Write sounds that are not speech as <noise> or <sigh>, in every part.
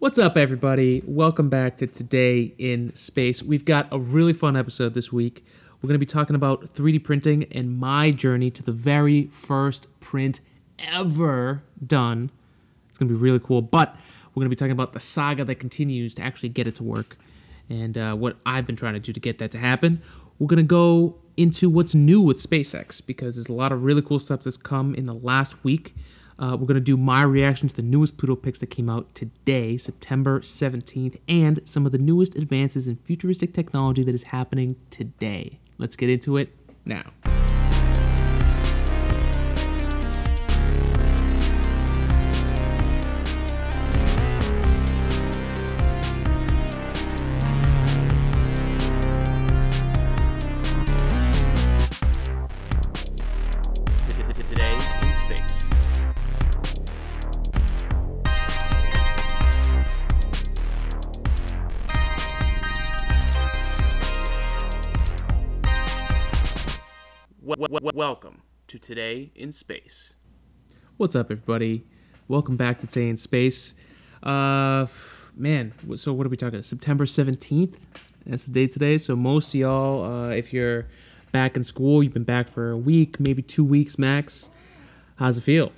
What's up, everybody? Welcome back to Today in Space. We've got a really fun episode this week. We're going to be talking about 3D printing and my journey to the very first print ever done. It's going to be really cool, but we're going to be talking about the saga that continues to actually get it to work and uh, what I've been trying to do to get that to happen. We're going to go into what's new with SpaceX because there's a lot of really cool stuff that's come in the last week. Uh, we're going to do my reaction to the newest Pluto pics that came out today, September 17th, and some of the newest advances in futuristic technology that is happening today. Let's get into it now. Welcome to Today in Space. What's up, everybody? Welcome back to Today in Space. Uh, man, so what are we talking? September 17th? That's the date today. So, most of y'all, uh, if you're back in school, you've been back for a week, maybe two weeks max. How's it feel?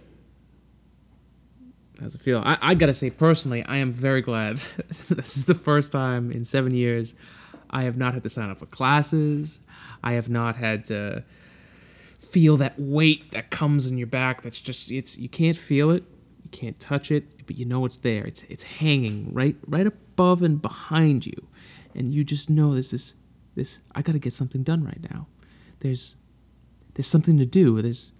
How's it feel? I, I gotta say, personally, I am very glad. <laughs> this is the first time in seven years I have not had to sign up for classes. I have not had to feel that weight that comes in your back that's just it's you can't feel it you can't touch it but you know it's there. It's it's hanging right right above and behind you. And you just know there's this this i gotta get something done right now. There's there's something to do. There's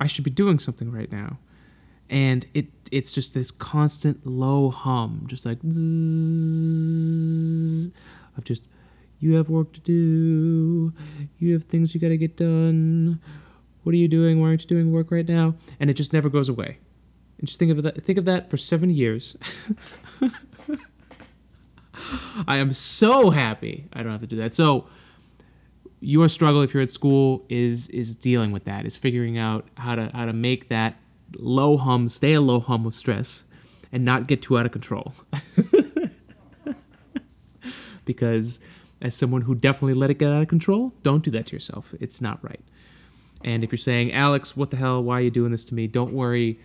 i should be doing something right now. And it it's just this constant low hum just like zzz, of just you have work to do. You have things you got to get done. What are you doing? Why aren't you doing work right now? And it just never goes away. And just think of that. Think of that for seven years. <laughs> I am so happy I don't have to do that. So your struggle if you're at school is is dealing with that. Is figuring out how to how to make that low hum stay a low hum of stress and not get too out of control. <laughs> because as someone who definitely let it get out of control, don't do that to yourself. It's not right. And if you're saying, Alex, what the hell? Why are you doing this to me? Don't worry.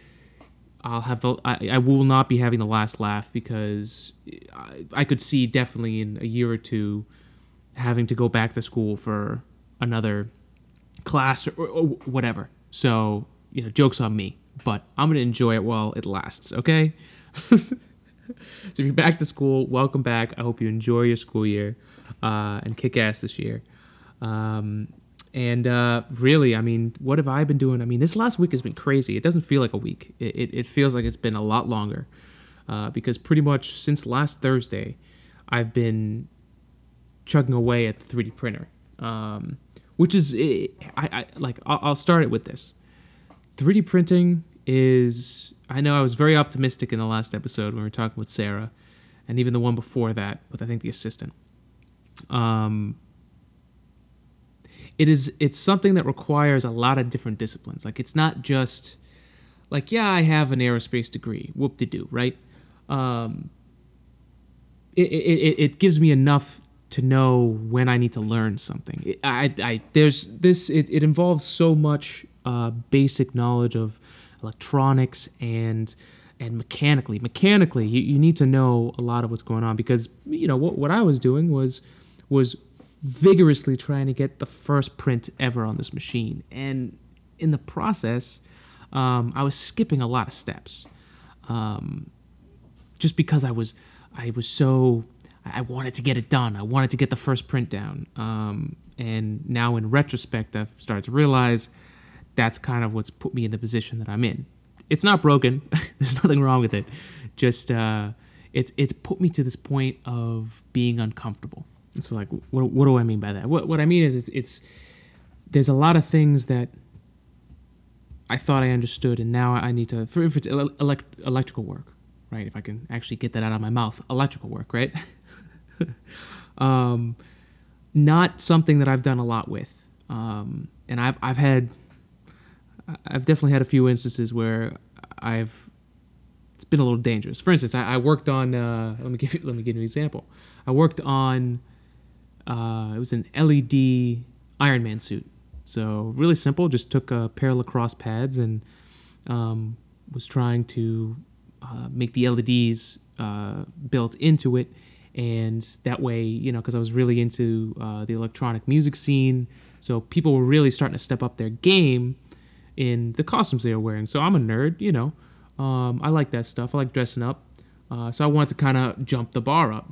I'll have the. I, I will not be having the last laugh because I, I could see definitely in a year or two having to go back to school for another class or, or, or whatever. So you know, jokes on me. But I'm gonna enjoy it while it lasts. Okay. <laughs> so if you're back to school, welcome back. I hope you enjoy your school year uh, and kick ass this year. Um, and uh, really, I mean, what have I been doing? I mean, this last week has been crazy. It doesn't feel like a week. It, it, it feels like it's been a lot longer uh, because pretty much since last Thursday, I've been chugging away at the 3D printer, um, which is I, I like. I'll, I'll start it with this. 3D printing is. I know I was very optimistic in the last episode when we were talking with Sarah, and even the one before that with I think the assistant um, it is it's something that requires a lot of different disciplines. Like it's not just like yeah i have an aerospace degree whoop de doo right? Um, it, it, it gives me enough to know when i need to learn something. It, I, I there's this it, it involves so much uh, basic knowledge of electronics and and mechanically. Mechanically you, you need to know a lot of what's going on because you know what, what i was doing was was vigorously trying to get the first print ever on this machine. And in the process, um, I was skipping a lot of steps, um, just because I was I was so I wanted to get it done. I wanted to get the first print down. Um, and now in retrospect, I've started to realize that's kind of what's put me in the position that I'm in. It's not broken. <laughs> There's nothing wrong with it. Just uh, it's it's put me to this point of being uncomfortable. So, like, what, what do I mean by that? What, what I mean is, it's, it's there's a lot of things that I thought I understood, and now I need to, for if it's elect, electrical work, right? If I can actually get that out of my mouth, electrical work, right? <laughs> um, not something that I've done a lot with, um, and I've I've had, I've definitely had a few instances where I've it's been a little dangerous. For instance, I, I worked on. Uh, let me give you, let me give you an example. I worked on. Uh, it was an LED Iron Man suit. So really simple. Just took a pair of lacrosse pads and um, was trying to uh, make the LEDs uh, built into it, and that way, you know, because I was really into uh, the electronic music scene, so people were really starting to step up their game in the costumes they were wearing. So I'm a nerd, you know. Um, I like that stuff. I like dressing up. Uh, so I wanted to kind of jump the bar up.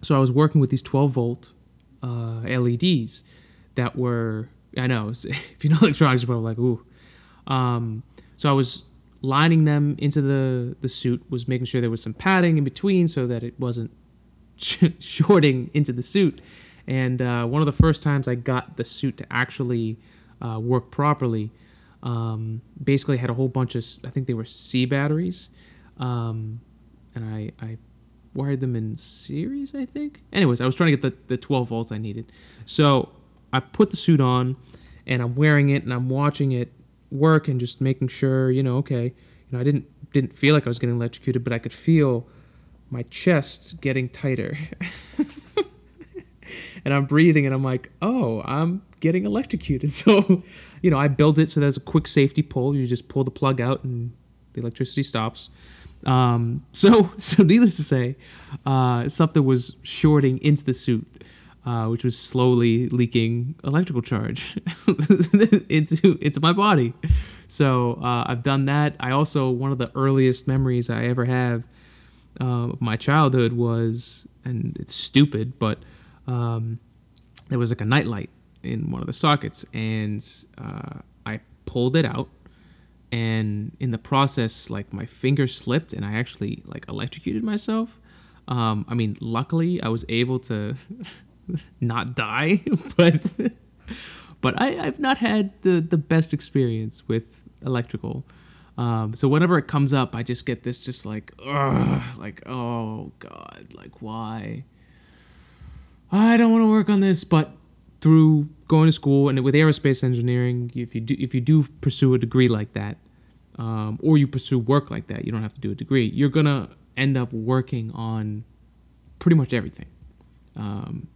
So I was working with these 12 volt uh, LEDs that were, I know, <laughs> if you know electronics, you're probably like, ooh. Um, so I was lining them into the, the suit, was making sure there was some padding in between so that it wasn't <laughs> shorting into the suit. And uh, one of the first times I got the suit to actually uh, work properly, um, basically had a whole bunch of I think they were C batteries, um, and I I wired them in series I think. Anyways, I was trying to get the the 12 volts I needed, so I put the suit on, and I'm wearing it and I'm watching it work and just making sure you know okay you know I didn't didn't feel like I was getting electrocuted, but I could feel my chest getting tighter. <laughs> and I'm breathing and I'm like, oh, I'm getting electrocuted. <laughs> So you know, I built it so there's a quick safety pull. You just pull the plug out and the electricity stops. Um, <laughs> so, so needless to say, uh, something was shorting into the suit, uh, which was slowly leaking electrical charge <laughs> into into my body. So uh, I've done that. I also one of the earliest memories I ever have uh, of my childhood was, and it's stupid, but um, there was like a nightlight in one of the sockets, and uh, I pulled it out. And in the process, like my finger slipped, and I actually like electrocuted myself. Um, I mean, luckily I was able to <laughs> not die, <laughs> but but I, have not had the the best experience with electrical. Um, so whenever it comes up, I just get this just like, like oh god, like why? I don't want to work on this, but through going to school and with aerospace engineering, if you do if you do pursue a degree like that, um, or you pursue work like that, you don't have to do a degree. You're gonna end up working on pretty much everything. Um,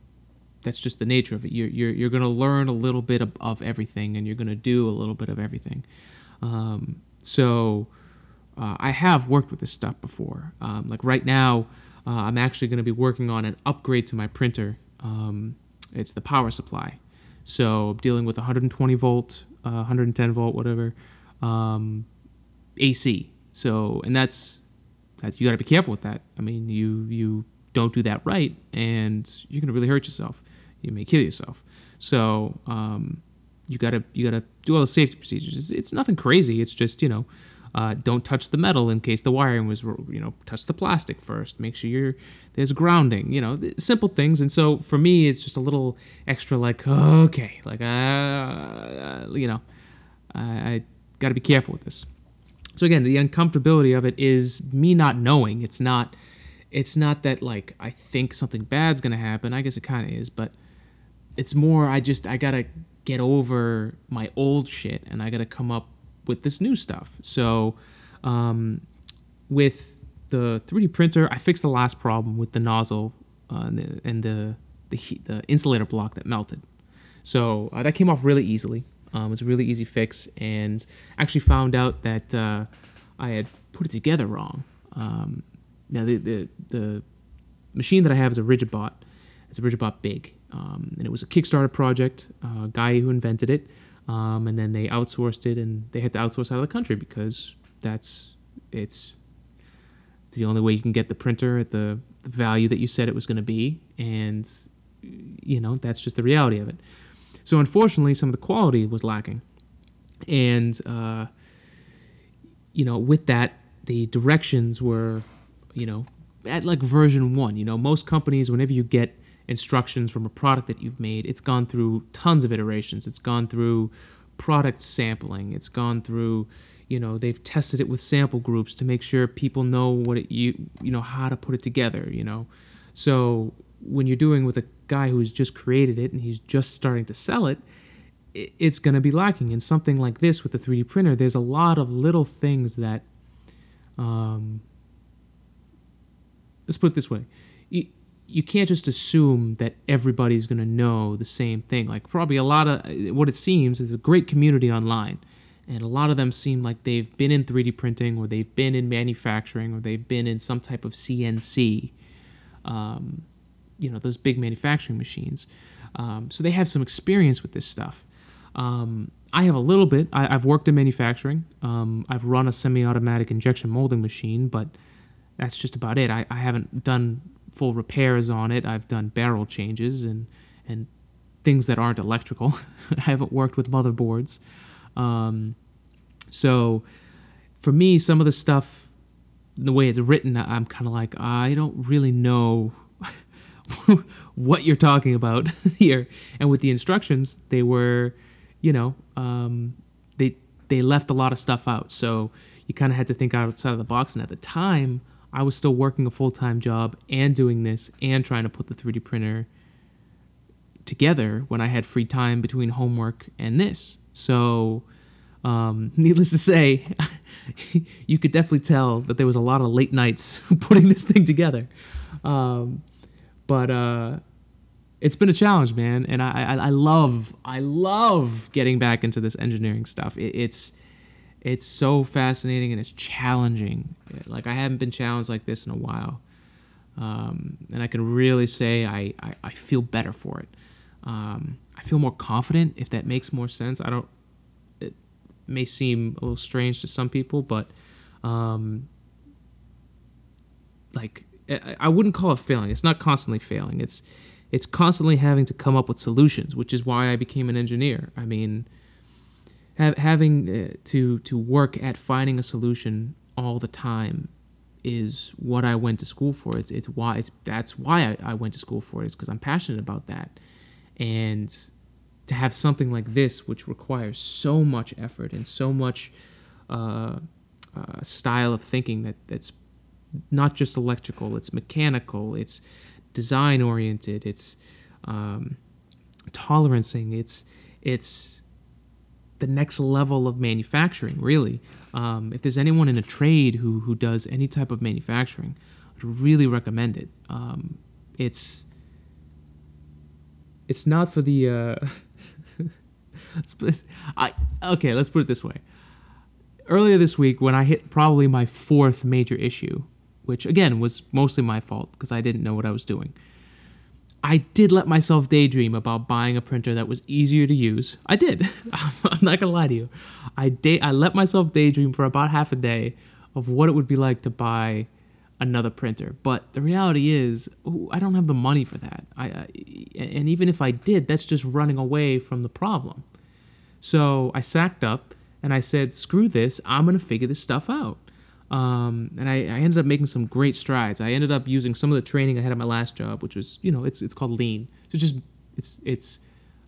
that's just the nature of it. You're you're you're gonna learn a little bit of, of everything, and you're gonna do a little bit of everything. Um, so uh, I have worked with this stuff before. Um, like right now, uh, I'm actually going to be working on an upgrade to my printer. Um, it's the power supply. So dealing with 120 volt, uh, 110 volt, whatever, um, AC. So and that's that's you got to be careful with that. I mean, you you don't do that right, and you're gonna really hurt yourself. You may kill yourself. So um, you gotta you gotta do all the safety procedures. It's, it's nothing crazy. It's just you know uh, don't touch the metal in case the wiring was, you know, touch the plastic first. Make sure you're there's grounding. You know, simple things. And so for me, it's just a little extra, like okay, like uh, uh you know, I, I got to be careful with this. So again, the uncomfortability of it is me not knowing. It's not, it's not that like I think something bad's gonna happen. I guess it kind of is, but it's more I just I gotta get over my old shit and I gotta come up with this new stuff. So um, with the 3D printer, I fixed the last problem with the nozzle uh, and, the, and the, the, heat, the insulator block that melted. So uh, that came off really easily. Um, it was a really easy fix, and actually found out that uh, I had put it together wrong. Um, now the, the, the machine that I have is a Rigidbot. It's a Rigidbot Big, um, and it was a Kickstarter project. A guy who invented it um, and then they outsourced it, and they had to outsource out of the country because that's it's the only way you can get the printer at the, the value that you said it was going to be, and you know that's just the reality of it. So unfortunately, some of the quality was lacking, and uh, you know with that, the directions were you know at like version one. You know most companies, whenever you get instructions from a product that you've made. It's gone through tons of iterations. It's gone through product sampling. It's gone through, you know, they've tested it with sample groups to make sure people know what it you you know how to put it together. You know, so when you're doing with a guy who's just created it and he's just starting to sell it, it's going to be lacking. In something like this with the 3D printer, there's a lot of little things that um, let's put it this way. You, you can't just assume that everybody's going to know the same thing. Like probably a lot of what it seems is a great community online. And a lot of them seem like they've been in 3D printing or they've been in manufacturing or they've been in some type of CNC, um, you know, those big manufacturing machines. Um, so they have some experience with this stuff. Um, I have a little bit. I, have worked in manufacturing. Um, I've run a semi-automatic injection molding machine, but that's just about it. I, I haven't done full repairs on it. I've done barrel changes and and things that aren't electrical. <laughs> I haven't worked with motherboards. Um, so for me, some of the stuff, the way it's written, I'm kind of like I don't really know <laughs> what you're talking about <laughs> here. And with the instructions, they were, you know, um, they they left a lot of stuff out. So you kind of had to think outside of the box. And at the time, I was still working a full time job and doing this and trying to put the 3D printer together when I had free time between homework and this. So, um, <laughs> needless to say, you could definitely tell that there was a lot of late nights <laughs> putting this thing together. Um, but uh, it's been a challenge, man, and I, I, I love I love getting back into this engineering stuff. It, it's it's so fascinating and it's challenging. Like I haven't been challenged like this in a while, um, and I can really say I, I, I feel better for it. Um, I feel more confident if that makes more sense. I don't. It may seem a little strange to some people, but um, like I wouldn't call it failing. It's not constantly failing. It's it's constantly having to come up with solutions, which is why I became an engineer. I mean having uh, to to work at finding a solution all the time is what I went to school for. It's it's why it's that's why I, I went to school for it is because I'm passionate about that, and to have something like this which requires so much effort and so much uh, uh, style of thinking that that's not just electrical, it's mechanical, it's design oriented, it's um, tolerancing, it's it's the next level of manufacturing, really. Um, if there's anyone in a trade who, who does any type of manufacturing, I'd really recommend it. Um, it's it's not for the uh, <laughs> I okay. Let's put it this way. Earlier this week, when I hit probably my fourth major issue, which again was mostly my fault because I didn't know what I was doing. I did let myself daydream about buying a printer that was easier to use. I did. <laughs> I'm not gonna lie to you. I day I let myself daydream for about half a day of what it would be like to buy another printer. But the reality is, I don't have the money for that. I, I and even if I did, that's just running away from the problem. So I sacked up and I said, "Screw this! I'm gonna figure this stuff out." Um, and I, I, ended up making some great strides. I ended up using some of the training I had at my last job, which was, you know, it's it's called lean. So just it's it's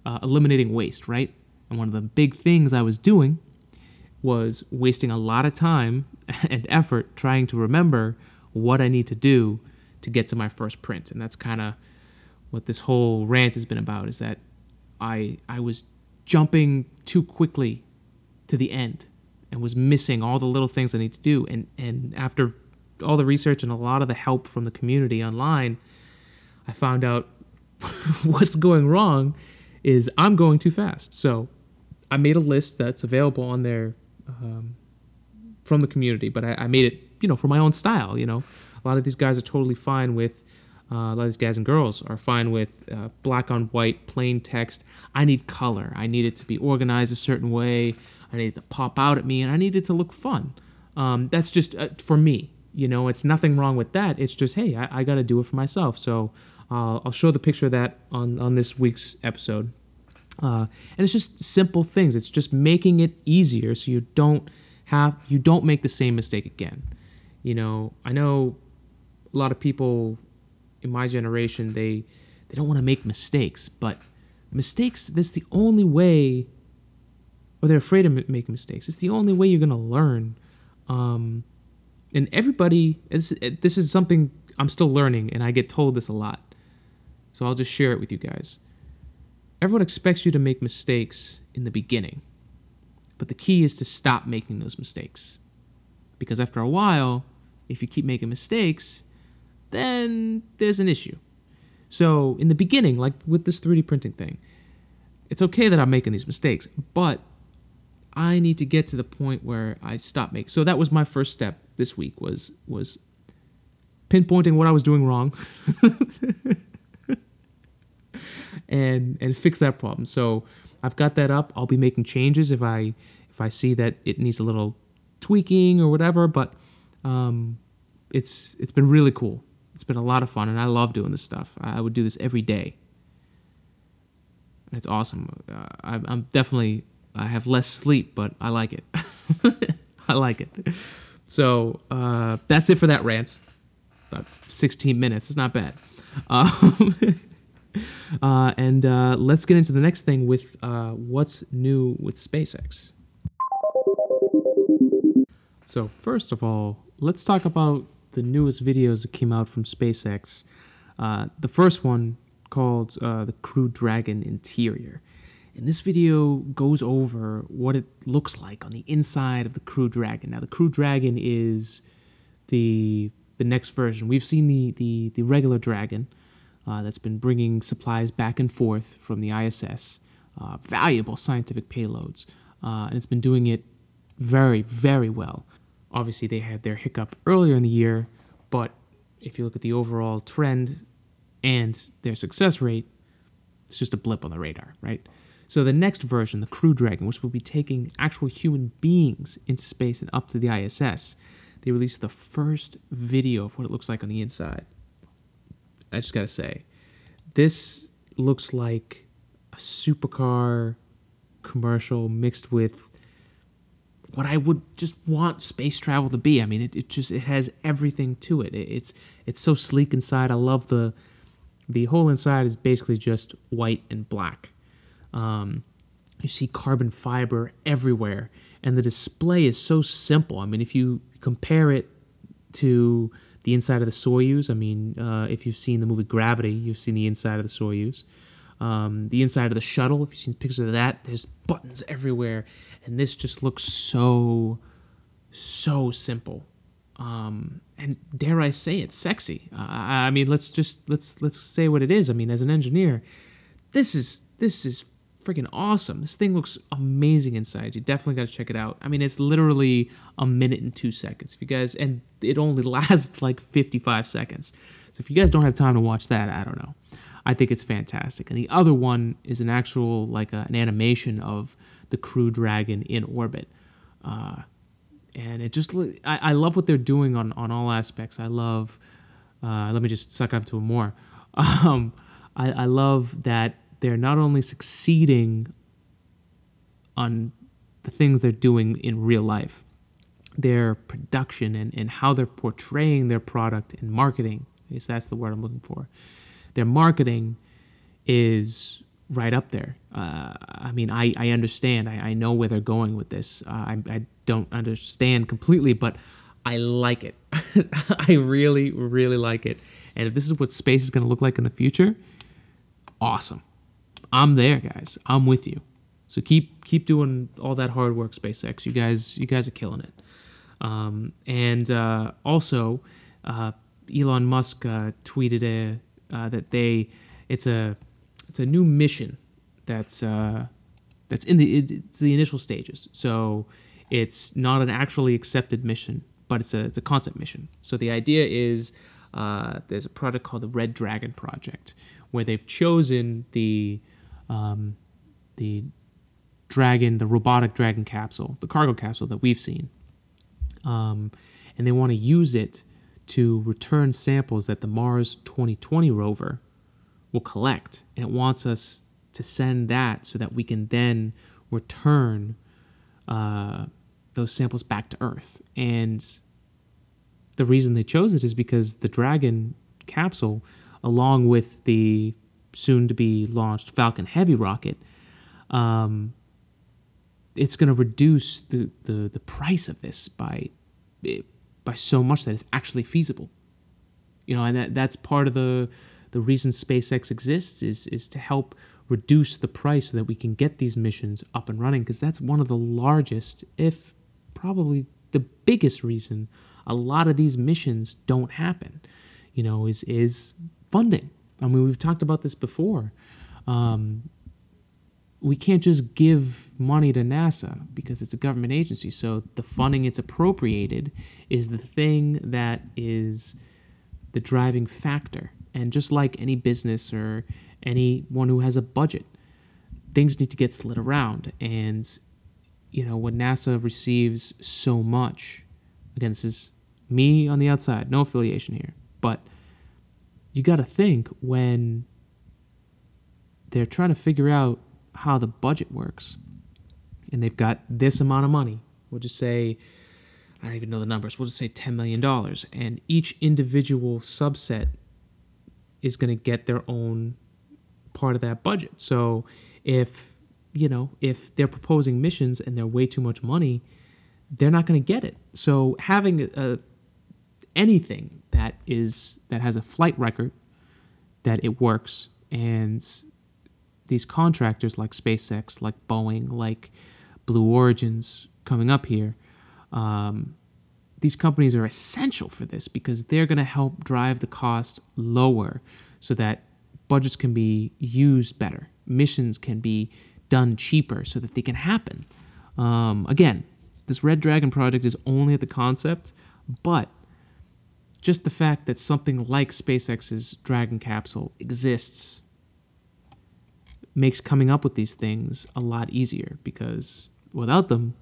uh, eliminating waste, right? And one of the big things I was doing was wasting a lot of time <laughs> and effort trying to remember what I need to do to get to my first print. And that's kind of what this whole rant has been about is that I I was jumping too quickly to the end and was missing all the little things I need to do. And and after all the research and a lot of the help from the community online, I found out <laughs> what's going wrong is I'm going too fast. So I made a list that's available on there um, from the community, but I, I, made it, you know, for my own style. You know, a lot of these guys are totally fine with. Uh, a lot of these guys and girls are fine with uh, black on white, plain text. I need color. I need it to be organized a certain way. I need it to pop out at me, and I need it to look fun. Um, that's just uh, for me. You know, it's nothing wrong with that. It's just, hey, I, I got to do it for myself. So uh, I'll show the picture of that on, on this week's episode. Uh, and it's just simple things. It's just making it easier so you don't have you don't make the same mistake again. You know, I know a lot of people in my generation they they don't want to make mistakes, but mistakes that's the only way or they're afraid of making mistakes. It's the only way you're gonna learn. Um, and everybody, this, this is something I'm still learning, and I get told this a lot. So I'll just share it with you guys. Everyone expects you to make mistakes in the beginning, but the key is to stop making those mistakes. Because after a while, if you keep making mistakes, then there's an issue. So in the beginning, like with this 3D printing thing, it's okay that I'm making these mistakes, but I need to get to the point where I stop making. So that was my first step this week was was pinpointing what I was doing wrong <laughs> and and fix that problem. So I've got that up. I'll be making changes if I if I see that it needs a little tweaking or whatever, but um, it's it's been really cool. It's been a lot of fun, and I love doing this stuff. I would do this every day. It's awesome. Uh, I, I'm definitely I have less sleep, but I like it. <laughs> I like it. So uh, that's it for that rant. About 16 minutes. It's not bad. <laughs> Um, <laughs> uh, and uh, let's get into the next thing with uh, what's new with SpaceX. So, first of all, let's talk about the newest videos that came out from SpaceX. Uh, the first one called uh, the Crew Dragon Interior. And this video goes over what it looks like on the inside of the Crew Dragon. Now, the Crew Dragon is the the next version. We've seen the the, the regular Dragon uh, that's been bringing supplies back and forth from the ISS, uh, valuable scientific payloads, uh, and it's been doing it very very well. Obviously, they had their hiccup earlier in the year, but if you look at the overall trend and their success rate, it's just a blip on the radar, right? So the next version, the Crew Dragon, which will be taking actual human beings into space and up to the ISS, they released the first video of what it looks like on the inside. I just gotta say, this looks like a supercar commercial mixed with what I would just want space travel to be. I mean, it, it just it has everything to it. it. It's it's so sleek inside. I love the the whole inside is basically just white and black. Um, you see carbon fiber everywhere, and the display is so simple. I mean, if you compare it to the inside of the Soyuz, I mean, uh, if you've seen the movie Gravity, you've seen the inside of the Soyuz. Um, the inside of the shuttle, if you've seen pictures of that, there's buttons everywhere, and this just looks so, so simple. Um, and dare I say it, sexy. Uh, I mean, let's just let's let's say what it is. I mean, as an engineer, this is this is freaking awesome. This thing looks amazing inside. You definitely got to check it out. I mean, it's literally a minute and two seconds. If you guys, and it only <laughs> lasts like 55 seconds. So if you guys don't have time to watch that, I don't know. I think it's fantastic. And the other one is an actual, like a, an animation of the Crew Dragon in orbit. Uh, and it just, I, I love what they're doing on, on all aspects. I love, uh, let me just suck up to it more. <laughs> Um, I, I love that they're not only succeeding on the things they're doing in real life, their production and, and how they're portraying their product and marketing. I guess that's the word I'm looking for. Their marketing is right up there. Uh, I mean, I, I understand. I, I know where they're going with this. Uh, I, I don't understand completely, but I like it. <laughs> I really, really like it. And if this is what space is going to look like in the future, awesome. I'm there, guys. I'm with you. So keep keep doing all that hard work, SpaceX. You guys you guys are killing it. Um, and uh, also, uh, Elon Musk uh, tweeted a, uh, that they it's a it's a new mission that's uh, that's in the it's the initial stages. So it's not an actually accepted mission, but it's a it's a concept mission. So the idea is uh, there's a project called the Red Dragon Project, where they've chosen the um, the dragon, the robotic dragon capsule, the cargo capsule that we've seen. Um, and they want to use it to return samples that the Mars 2020 rover will collect. And it wants us to send that so that we can then return uh, those samples back to Earth. And the reason they chose it is because the Dragon capsule, along with the soon to be launched Falcon Heavy rocket, um, it's going to reduce the, the, the price of this by by so much that it's actually feasible. You know, and that, that's part of the the reason SpaceX exists is is to help reduce the price so that we can get these missions up and running because that's one of the largest, if probably the biggest reason a lot of these missions don't happen you know, is is funding. I mean, we've talked about this before. Um, we can't just give money to NASA because it's a government agency. So the funding it's appropriated is the thing that is the driving factor. And just like any business or anyone who has a budget, things need to get slid around. And, you know, when NASA receives so much, again, this is me on the outside, no affiliation here, but you got to think when they're trying to figure out how the budget works and they've got this amount of money, we'll just say, I don't even know the numbers, we'll just say $10 million, and each individual subset is going to get their own part of that budget. So if, you know, if they're proposing missions and they're way too much money, they're not going to get it. So having a, anything that is that has a flight record that it works and these contractors like SpaceX, like Boeing, like Blue Origins coming up here, um, these companies are essential for this because they're going to help drive the cost lower so that budgets can be used better, missions can be done cheaper so that they can happen. Um, again, this Red Dragon project is only at the concept, but just the fact that something like SpaceX's Dragon capsule exists makes coming up with these things a lot easier because without them,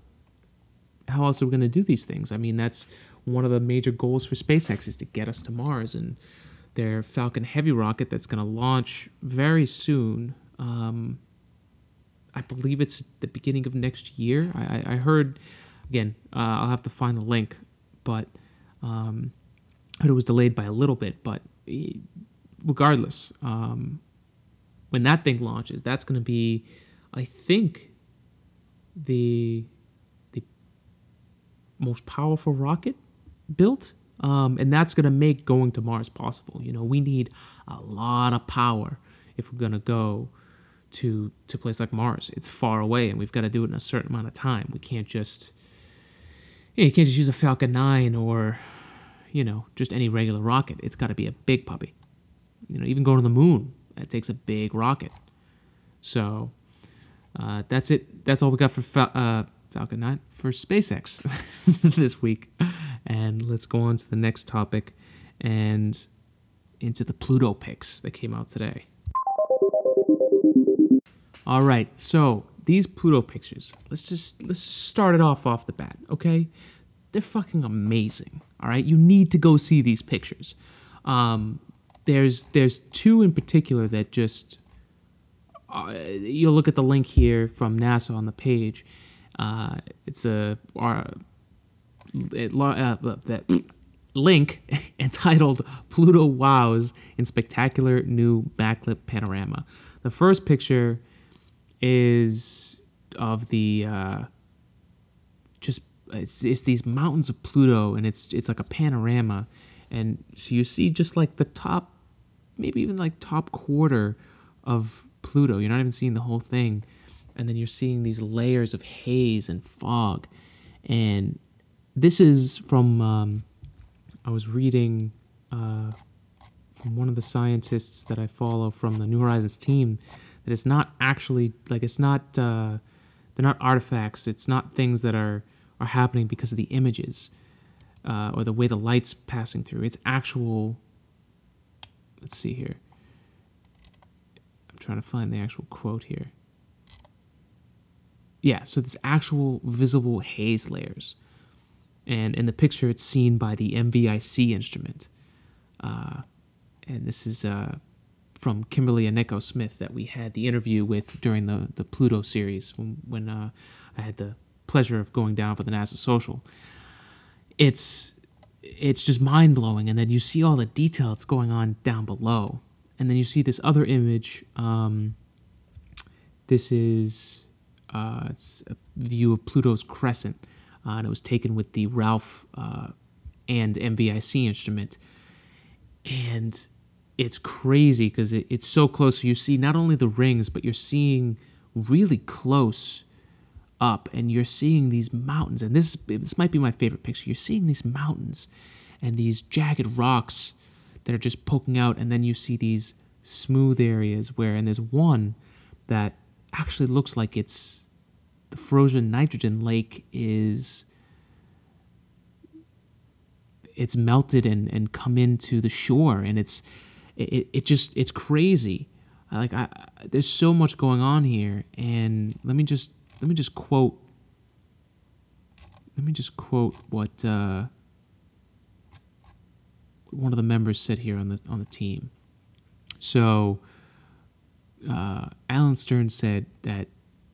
how else are we going to do these things? I mean, that's one of the major goals for SpaceX is to get us to Mars and their Falcon Heavy rocket that's going to launch very soon. Um, I believe it's the beginning of next year. I, I heard, again, uh, I'll have to find the link, but um, it was delayed by a little bit. But eh, regardless, um, when that thing launches, that's going to be, I think, the the most powerful rocket built, um, and that's going to make going to Mars possible. You know, we need a lot of power if we're going to go to to place like Mars. It's far away, and we've got to do it in a certain amount of time. We can't just you, know, you can't just use a Falcon 9 or you know just any regular rocket. It's got to be a big puppy. You know, even going to the moon it takes a big rocket. So uh, that's it. That's all we got for Fal- uh, Falcon 9 for SpaceX <laughs> this week. And let's go on to the next topic and into the Pluto pics that came out today. All right, so these Pluto pictures. Let's just let's just start it off off the bat, okay? They're fucking amazing. All right, you need to go see these pictures. Um, there's there's two in particular that just uh, you'll look at the link here from NASA on the page. Uh, it's a it, uh, that link <laughs> entitled Pluto Wows in Spectacular New Backlit Panorama. The first picture is of the uh, just it's, it's these mountains of Pluto, and it's it's like a panorama, and so you see just like the top maybe even like top quarter of Pluto. You're not even seeing the whole thing. And then you're seeing these layers of haze and fog. And this is from, um, I was reading uh, from one of the scientists that I follow from the New Horizons team that it's not actually, like, it's not, uh, they're not artifacts. It's not things that are, are happening because of the images uh, or the way the light's passing through. It's actual let's see here. I'm trying to find the actual quote here. Yeah, so this actual visible haze layers. And in the picture, it's seen by the MVIC instrument. Uh, and this is uh, from Kimberly Ennico Smith that we had the interview with during the, the Pluto series when, when uh, I had the pleasure of going down for the NASA social. It's it's just mind blowing. And then you see all the detail that's going on down below. And then you see this other image. Um, this is uh, it's a view of Pluto's crescent, uh, and it was taken with the Ralph uh, and MVIC instrument. And it's crazy because it, it's so close. So you see not only the rings, but you're seeing really close up and you're seeing these mountains and this this might be my favorite picture you're seeing these mountains and these jagged rocks that are just poking out, and then you see these smooth areas where, and there's one that actually looks like it's the frozen nitrogen lake is it's melted and, and come into the shore and it's it, it just it's crazy. Like I, there's so much going on here and let me just let me just quote let me just quote what uh, one of the members said here on the on the team. So uh, Alan Stern said that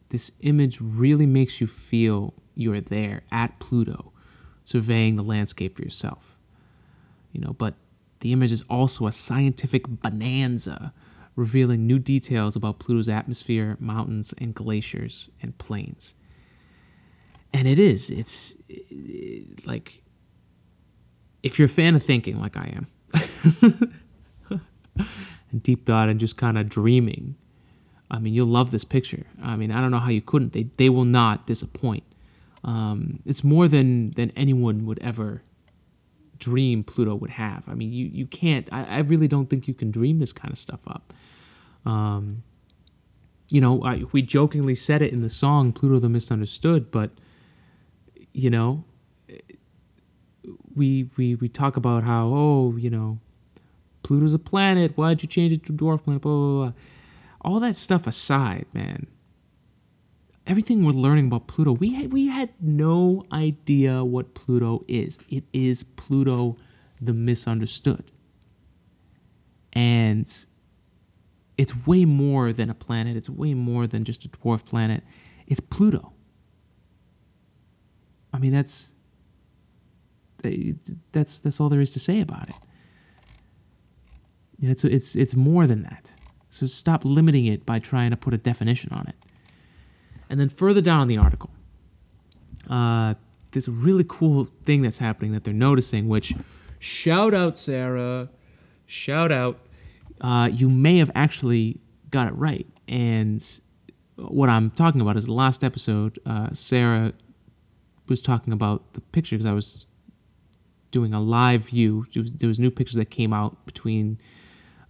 this image really makes you feel you're there at Pluto, surveying the landscape for yourself. You know, but the image is also a scientific bonanza, revealing new details about Pluto's atmosphere, mountains, and glaciers and plains. And it is, it's it, like, if you're a fan of thinking like I am, <laughs> and deep thought and just kind of dreaming, I mean, you'll love this picture. I mean, I don't know how you couldn't. They they will not disappoint. Um, it's more than than anyone would ever dream Pluto would have. I mean, you you can't. I, I really don't think you can dream this kind of stuff up. Um, you know, I, we jokingly said it in the song "Pluto the Misunderstood," but you know, we we we talk about how oh you know, Pluto's a planet. Why'd you change it to dwarf planet? Blah blah blah all that stuff aside, man, everything we're learning about Pluto, we had, we had no idea what Pluto is. It is Pluto the misunderstood. And it's way more than a planet, it's way more than just a dwarf planet. It's Pluto. I mean, that's that's that's all there is to say about it. It's it's it's more than that. So stop limiting it by trying to put a definition on it. And then further down in the article, uh, a really cool thing that's happening that they're noticing, which shout out, Sarah, shout out. Uh, you may have actually got it right. And what I'm talking about is the last episode, uh, Sarah was talking about the picture because I was doing a live view. Was, there was new pictures that came out between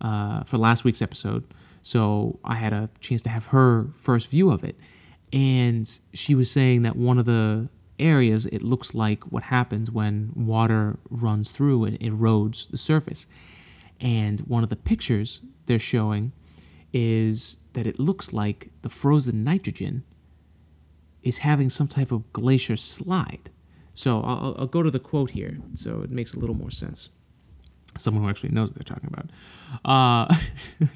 uh, for last week's episode. So I had a chance to have her first view of it. And she was saying that one of the areas, it looks like what happens when water runs through and erodes the surface. And one of the pictures they're showing is that it looks like the frozen nitrogen is having some type of glacier slide. So I'll, I'll go to the quote here so it makes a little more sense someone who actually knows what they're talking about. Uh,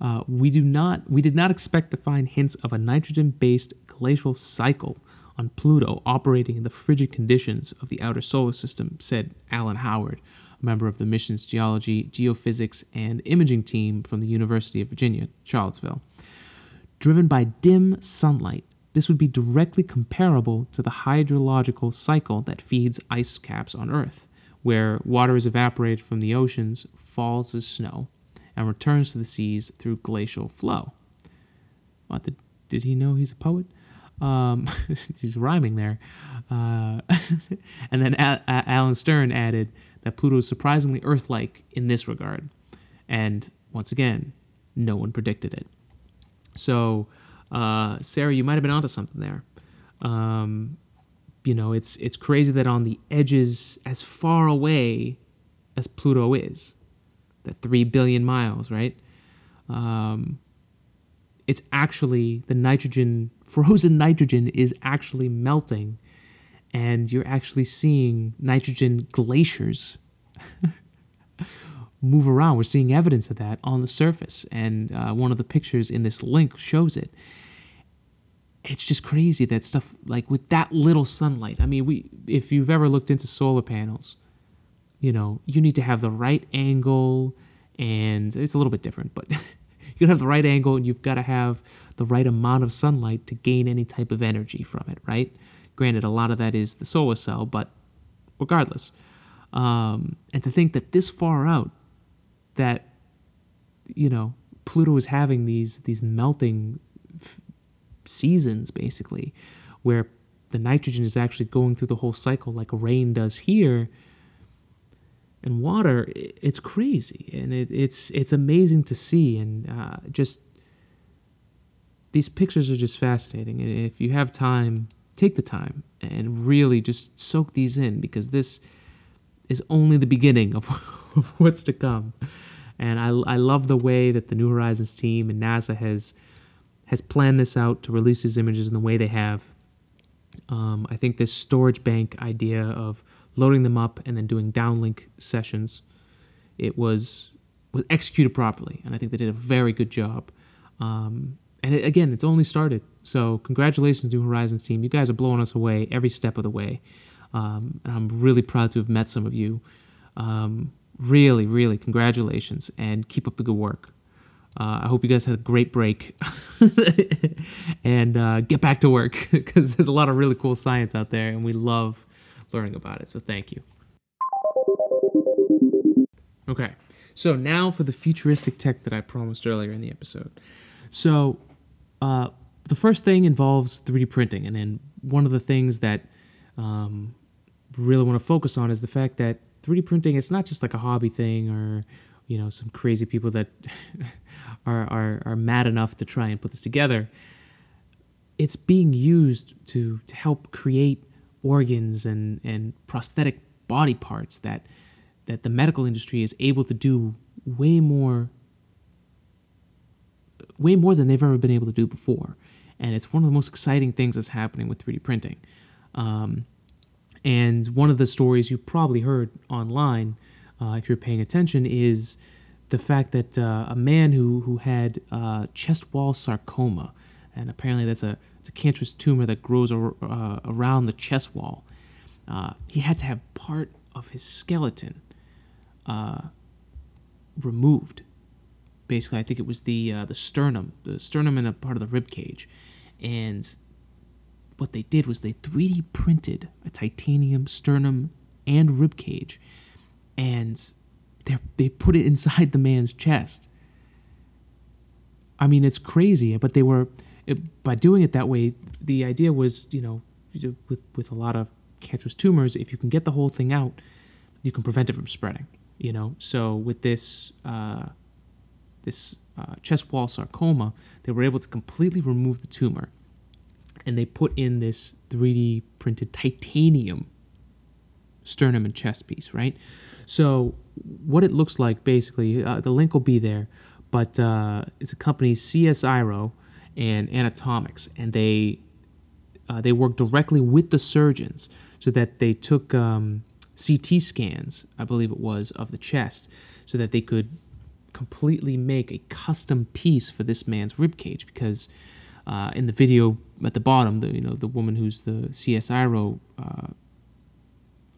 <laughs> uh, we do not, we did not expect to find hints of a nitrogen-based glacial cycle on Pluto operating in the frigid conditions of the outer solar system," said Alan Howard, a member of the mission's geology, geophysics, and imaging team from the University of Virginia, Charlottesville. Driven by dim sunlight, this would be directly comparable to the hydrological cycle that feeds ice caps on Earth where water is evaporated from the oceans, falls as snow, and returns to the seas through glacial flow. What did, did he know he's a poet? Um, <laughs> he's rhyming there. Uh, <laughs> and then a- a- Alan Stern added that Pluto is surprisingly Earth like in this regard. And once again, no one predicted it. So, uh, Sarah, you might have been onto something there. Um, you know, it's it's crazy that on the edges, as far away as Pluto is, that three billion miles, right? Um, it's actually the nitrogen, frozen nitrogen, is actually melting, and you're actually seeing nitrogen glaciers <laughs> move around. We're seeing evidence of that on the surface, and uh, one of the pictures in this link shows it it's just crazy that stuff like with that little sunlight. I mean, we if you've ever looked into solar panels, you know, you need to have the right angle and it's a little bit different, but <laughs> you have the right angle and you've got to have the right amount of sunlight to gain any type of energy from it, right? Granted, a lot of that is the solar cell, but regardless. Um, and to think that this far out, that you know Pluto is having these these melting seasons basically, where the nitrogen is actually going through the whole cycle like rain does here. and water, it's crazy, and it, it's it's amazing to see, and uh, just these pictures are just fascinating. And if you have time, take the time and really just soak these in because this is only the beginning of, <laughs> what's to come. And I, I love the way that the New Horizons team and NASA has has planned this out to release these images in the way they have. Um, I think this storage bank idea of loading them up and then doing downlink sessions, it was was executed properly, and I think they did a very good job. Um, and it, again, it's only started. So congratulations, New Horizons team. You guys are blowing us away every step of the way. Um, and I'm really proud to have met some of you. Um, really, really, congratulations, and keep up the good work. Uh, I hope you guys had a great break <laughs> and uh, get back to work <laughs> because there's a lot of really cool science out there and we love learning about it. So thank you. Okay, so now for the futuristic tech that I promised earlier in the episode. So, uh, the first thing involves 3D printing, and then one of the things that um, really want to focus on is the fact that 3D printing it's not just like a hobby thing or you know some crazy people that <laughs> are, are, are mad enough to try and put this together, it's being used to, to help create organs and, and prosthetic body parts that, that the medical industry is able to do way more way more than they've ever been able to do before. And it's one of the most exciting things that's happening with 3D printing. Um, and one of the stories you probably heard online, uh, if you're paying attention, is the fact that uh, a man who who had uh, chest wall sarcoma, and apparently that's a it's a cancerous tumor that grows ar- uh, around the chest wall. Uh, he had to have part of his skeleton uh, removed. Basically, I think it was the uh, the sternum, the sternum and a part of the rib cage, and what they did was they 3D printed a titanium sternum and rib cage, and they they put it inside the man's chest. I mean, it's crazy, but they were it, by doing it that way. The idea was, you know, with with a lot of cancerous tumors, if you can get the whole thing out, you can prevent it from spreading. You know, so with this uh, this uh, chest wall sarcoma, they were able to completely remove the tumor, and they put in this 3D printed titanium sternum and chest piece, right? So what it looks like basically, uh, the link will be there, but uh, it's a company CSIRO and Anatomics, and they uh, they work directly with the surgeons so that they took um, CT scans, I believe it was, of the chest, so that they could completely make a custom piece for this man's rib cage because. Uh, in the video at the bottom, the you know the woman who's the CSIRO uh,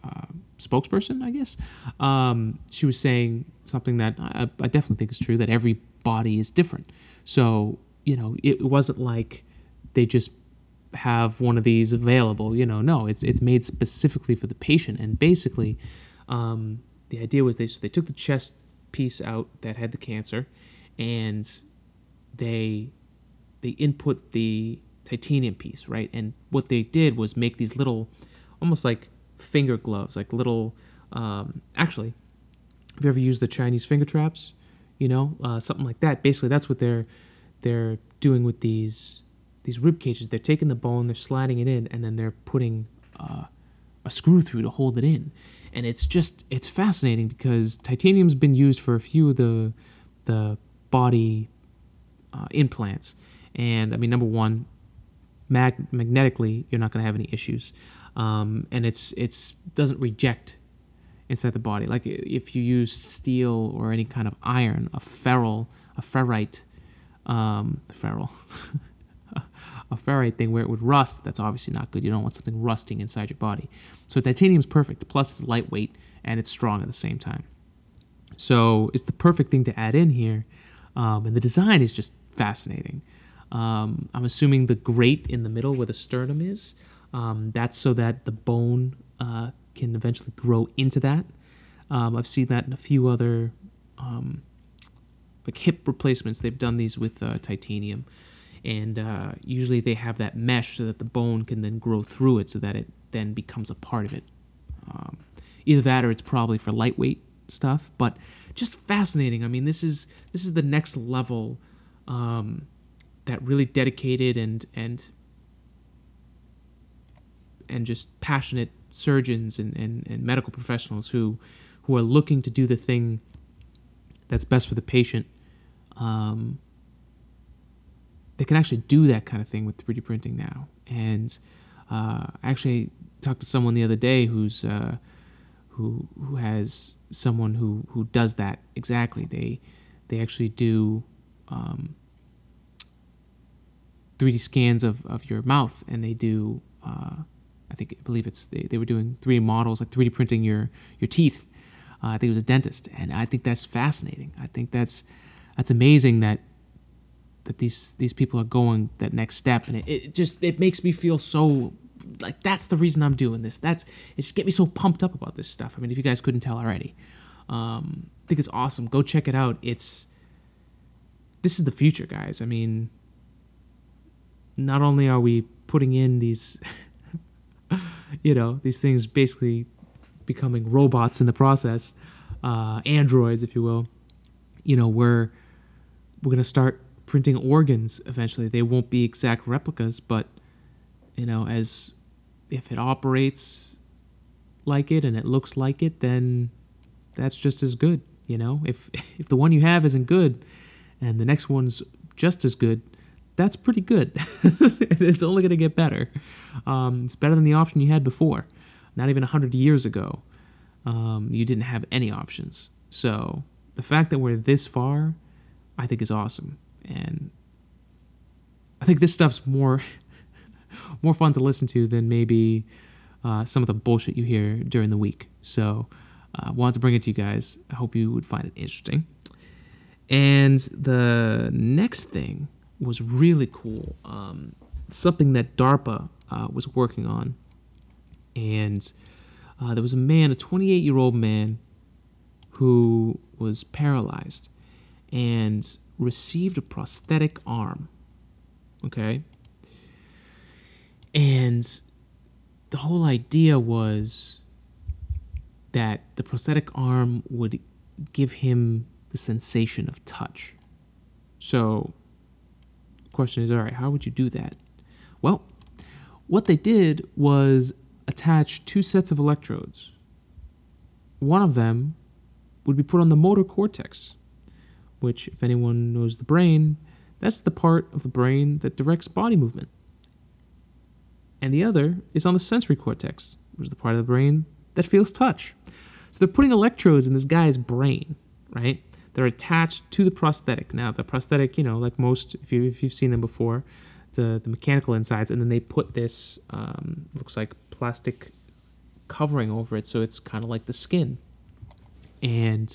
uh, spokesperson, I guess, um, she was saying something that I, I, definitely think is true that every body is different. So, you know, it wasn't like they just have one of these available, you know, no, it's, it's made specifically for the patient. And basically, um, the idea was they, so they took the chest piece out that had the cancer and they, they input the titanium piece, right? And what they did was make these little, almost like finger gloves, like little. Um, actually, have you ever used the Chinese finger traps? You know, uh, something like that. Basically, that's what they're they're doing with these these rib cages. They're taking the bone, they're sliding it in, and then they're putting uh, a screw through to hold it in. And it's just it's fascinating because titanium's been used for a few of the the body uh, implants, and I mean, number one, mag- magnetically, you're not going to have any issues um, and it's it's doesn't reject inside the body. Like if you use steel or any kind of iron, a ferrule, a ferrite, um, ferrule, <laughs> a ferrite thing where it would rust. That's obviously not good. You don't want something rusting inside your body. So titanium is perfect. Plus, it's lightweight and it's strong at the same time. So it's the perfect thing to add in here, um, and the design is just fascinating. Um, I'm assuming the grate in the middle where the sternum is um, that's so that the bone uh, can eventually grow into that. Um, I've seen that in a few other um, like hip replacements. They've done these with uh, titanium, and uh, usually they have that mesh so that the bone can then grow through it, so that it then becomes a part of it. Um, either that, or it's probably for lightweight stuff, but just fascinating. I mean, this is this is the next level um, that really dedicated and and and just passionate surgeons and, and, and medical professionals who who are looking to do the thing that's best for the patient. Um, they can actually do that kind of thing with 3D printing now. And uh, I actually talked to someone the other day who's uh, who who has someone who who does that exactly. They they actually do um, 3D scans of, of your mouth, and they do. Uh, I think I believe it's they, they were doing 3D models, like 3D printing your your teeth. Uh, I think it was a dentist, and I think that's fascinating. I think that's that's amazing that that these these people are going that next step, and it, it just it makes me feel so like that's the reason I'm doing this. That's it just get me so pumped up about this stuff. I mean, if you guys couldn't tell already, um, I think it's awesome. Go check it out. It's this is the future, guys. I mean, not only are we putting in these, <laughs> you know, these things basically becoming robots in the process, uh, androids, if you will. You know, we're we're gonna start printing organs eventually. They won't be exact replicas, but you know, as if it operates like it and it looks like it, then that's just as good. You know, if <laughs> if the one you have isn't good, and the next one's just as good, that's pretty good. <laughs> it's only going to get better. Um, it's better than the option you had before. Not even 100 years ago, um, you didn't have any options. So the fact that we're this far, I think is awesome. And I think this stuff's more <laughs> more fun to listen to than maybe uh, some of the bullshit you hear during the week. So I uh, wanted to bring it to you guys. I hope you would find it interesting. And the next thing was really cool. Um, something that DARPA uh, was working on. And uh, there was a man, a 28 year old man, who was paralyzed and received a prosthetic arm. Okay? And the whole idea was that the prosthetic arm would give him the sensation of touch. So, question is all right, how would you do that? Well, what they did was attach two sets of electrodes. One of them would be put on the motor cortex, which, if anyone knows the brain, that's the part of the brain that directs body movement. And the other is on the sensory cortex, which is the part of the brain that feels touch. So they're putting electrodes in this guy's brain, right? They're attached to the prosthetic. Now, the prosthetic, you know, like most, if, you, if you've seen them before, the, the mechanical insides, and then they put this, um, looks like plastic covering over it, so it's kind of like the skin. And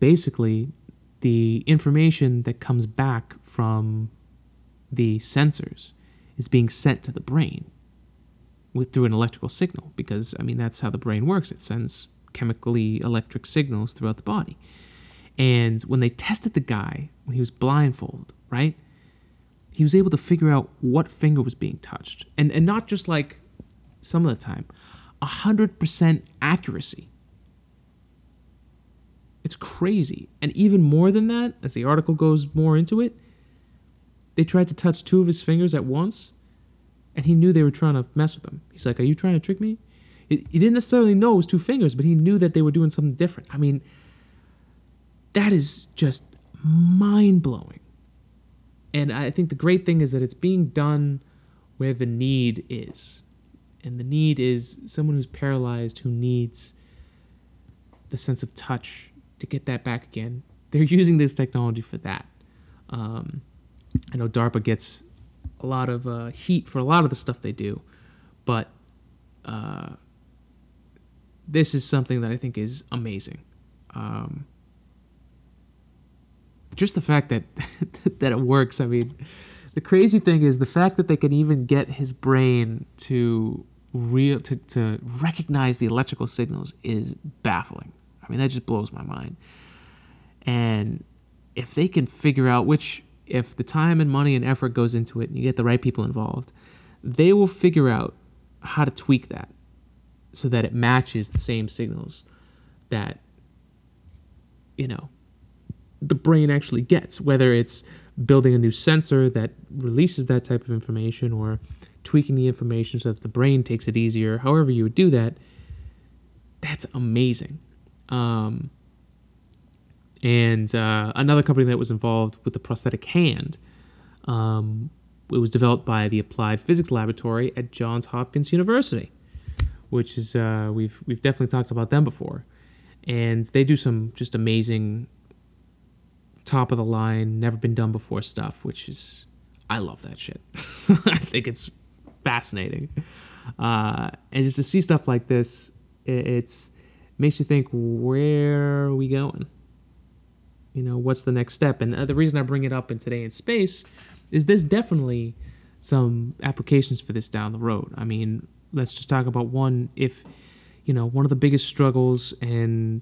basically, the information that comes back from the sensors is being sent to the brain with through an electrical signal because I mean that's how the brain works. It sends chemically electric signals throughout the body. And when they tested the guy when he was blindfolded, right? He was able to figure out what finger was being touched. And and not just like some of the time, 100% accuracy. It's crazy. And even more than that, as the article goes more into it, they tried to touch two of his fingers at once, and he knew they were trying to mess with him. He's like, Are you trying to trick me? he didn't necessarily know it was two fingers, but he knew that they were doing something different. I mean, that is just mind blowing. And I think the great thing is that it's being done where the need is. And the need is someone who's paralyzed who needs the sense of touch to get that back again. They're using this technology for that. Um, I know DARPA gets a lot of uh, heat for a lot of the stuff they do, but uh, this is something that I think is amazing. Um, just the fact that <laughs> that it works. I mean, the crazy thing is the fact that they can even get his brain to real to, to recognize the electrical signals is baffling. I mean, that just blows my mind. And if they can figure out which if the time and money and effort goes into it and you get the right people involved, they will figure out how to tweak that so that it matches the same signals that you know, the brain actually gets, whether it's building a new sensor that releases that type of information or tweaking the information so that the brain takes it easier, however you would do that, that's amazing. Um, and uh, another company that was involved with the prosthetic hand, um, it was developed by the Applied Physics Laboratory at Johns Hopkins University, which is uh, we've we've definitely talked about them before, and they do some just amazing, top of the line, never been done before stuff, which is I love that shit. <laughs> I think it's fascinating, uh, and just to see stuff like this, it, it's makes you think where are we going? You know what's the next step? And uh, the reason i bring it up in today in space is there's definitely some applications for this down the road. I mean let's just talk about one if you know one of the biggest struggles and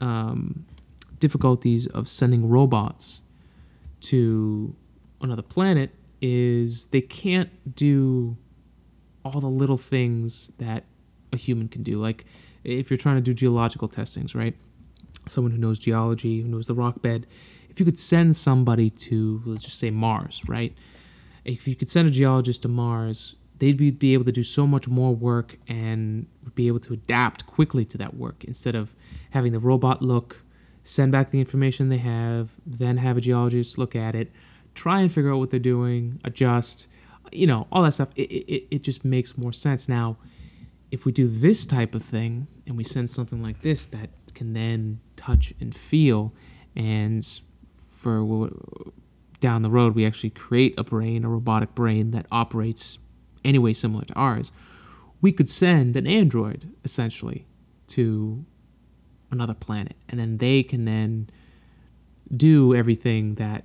um, difficulties of sending robots to another planet is they can't do all the little things that a human can do like if you're trying to do geological testings, right? Someone who knows geology, who knows the rock bed. If you could send somebody to, let's just say Mars, right? If you could send a geologist to Mars, they'd be, be able to do so much more work and be able to adapt quickly to that work instead of having the robot look, send back the information they have, then have a geologist look at it, try and figure out what they're doing, adjust, you know, all that stuff. It, it, it just makes more sense. Now, if we do this type of thing and we send something like this that can then touch and feel and for down the road we actually create a brain a robotic brain that operates anyway similar to ours we could send an android essentially to another planet and then they can then do everything that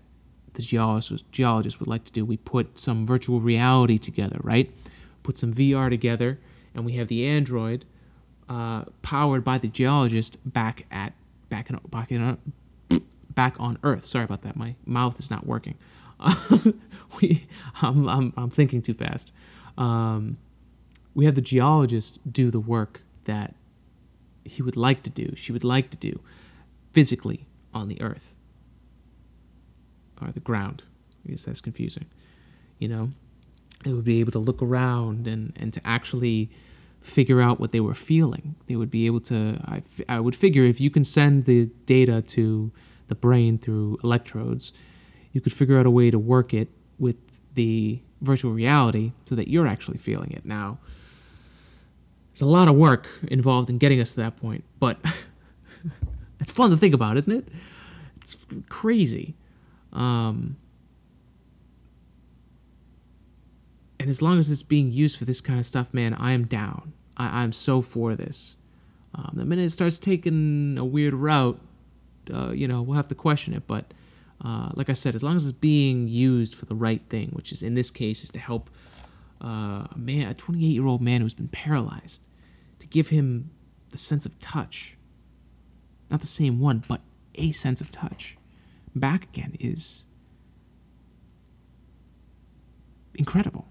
the geologist, would like to do we put some virtual reality together right put some vr together and we have the android uh, powered by the geologist back at back in back in <coughs> back on Earth. Sorry about that. My mouth is not working. <laughs> we, I'm, I'm, I'm thinking too fast. Um, we have the geologist do the work that he would like to do, she would like to do, physically on the Earth or the ground. I guess that's confusing. You know, they would be able to look around and, and to actually figure out what they were feeling. They would be able to, I, I would figure if you can send the data to the brain through electrodes, you could figure out a way to work it with the virtual reality so that you're actually feeling it. Now, there's a lot of work involved in getting us to that point, but <laughs> it's fun to think about, isn't it? It's crazy. Um, and as long as it's being used for this kind of stuff, man, I am down. I, am so for this. Um, the minute it starts taking a weird route, uh, you know, we'll have to question it. But uh, like I said, as long as it's being used for the right thing, which is in this case is to help uh, a man, a 28 year old man who's been paralyzed, to give him the sense of touch, not the same one, but a sense of touch, back again is incredible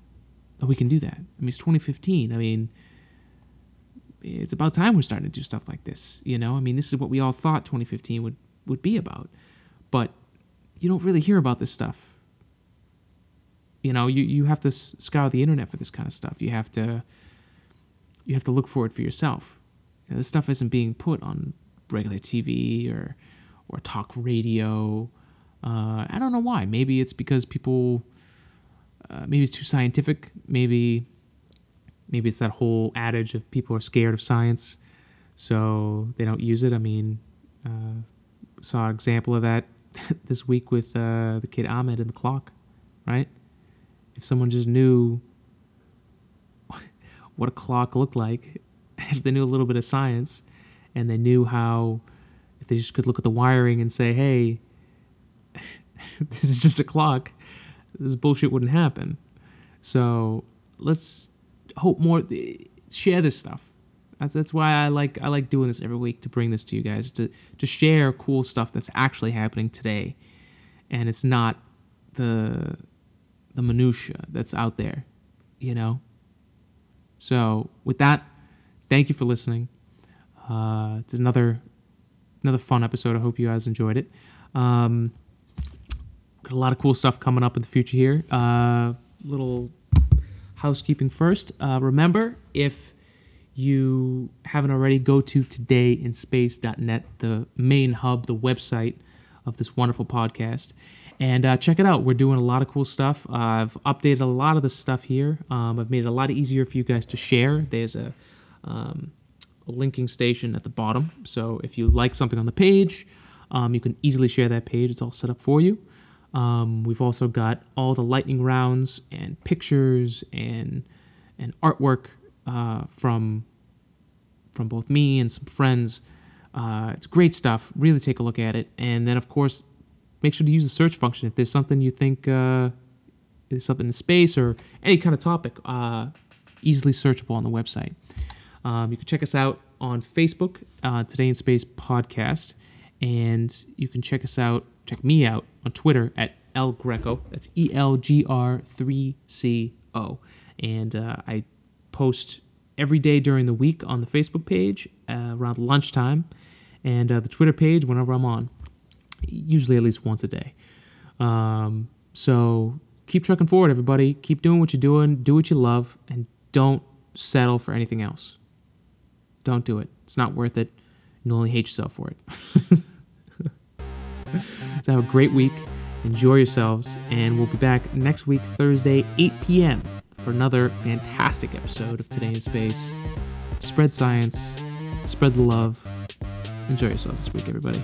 that we can do that. I mean, it's 2015. I mean, it's about time we're starting to do stuff like this. You know, I mean, this is what we all thought 2015 would would be about, but you don't really hear about this stuff. You know, you you have to scour the internet for this kind of stuff. You have to you have to look for it for yourself. You know, this stuff isn't being put on regular TV or or talk radio. Uh, I don't know why. Maybe it's because people uh, maybe it's too scientific. Maybe maybe it's that whole adage of people are scared of science, so they don't use it. I mean, uh, saw an example of that <laughs> this week with uh, the kid Ahmed and the clock, right? If someone just knew <laughs> what a clock looked like, <laughs> if they knew a little bit of science, and they knew how, if they just could look at the wiring and say, hey, <laughs> this is just a clock, this bullshit wouldn't happen. So let's hope more share this stuff. That's, that's why I like I like doing this every week to bring this to you guys to to share cool stuff that's actually happening today, and it's not the the minutia that's out there, you know. So with that, thank you for listening. Uh, it's another another fun episode. I hope you guys enjoyed it. Um, got a lot of cool stuff coming up in the future here. Uh, little housekeeping first. Uh, remember, if you haven't already, go to todayinspace.net, the main hub, the website of this wonderful podcast, and uh, check it out. We're doing a lot of cool stuff. Uh, I've updated a lot of the stuff here. Um, I've made it a lot easier for you guys to share. There's a, um, a linking station at the bottom. So if you like something on the page, um, you can easily share that page. It's all set up for you. Um, we've also got all the lightning rounds and pictures and and artwork uh, from from both me and some friends. Uh, it's great stuff. Really take a look at it, and then of course, make sure to use the search function if there's something you think uh, is something in space or any kind of topic. Uh, easily searchable on the website. Um, you can check us out on Facebook, uh, Today in Space Podcast, and you can check us out, check me out on Twitter at El Greco. That's E L G R 3 C O. And uh, I post every day during the week on the Facebook page uh, around lunchtime, and uh, the Twitter page whenever I'm on, usually at least once a day. Um, so keep trucking forward, everybody. Keep doing what you're doing, do what you love, and don't settle for anything else. Don't do it. It's not worth it. You'll only hate yourself for it. <laughs> so have a great week. Enjoy yourselves, and we'll be back next week, Thursday, 8 p.m., for another fantastic episode of Today in Space. Spread science, spread the love. Enjoy yourselves this week, everybody.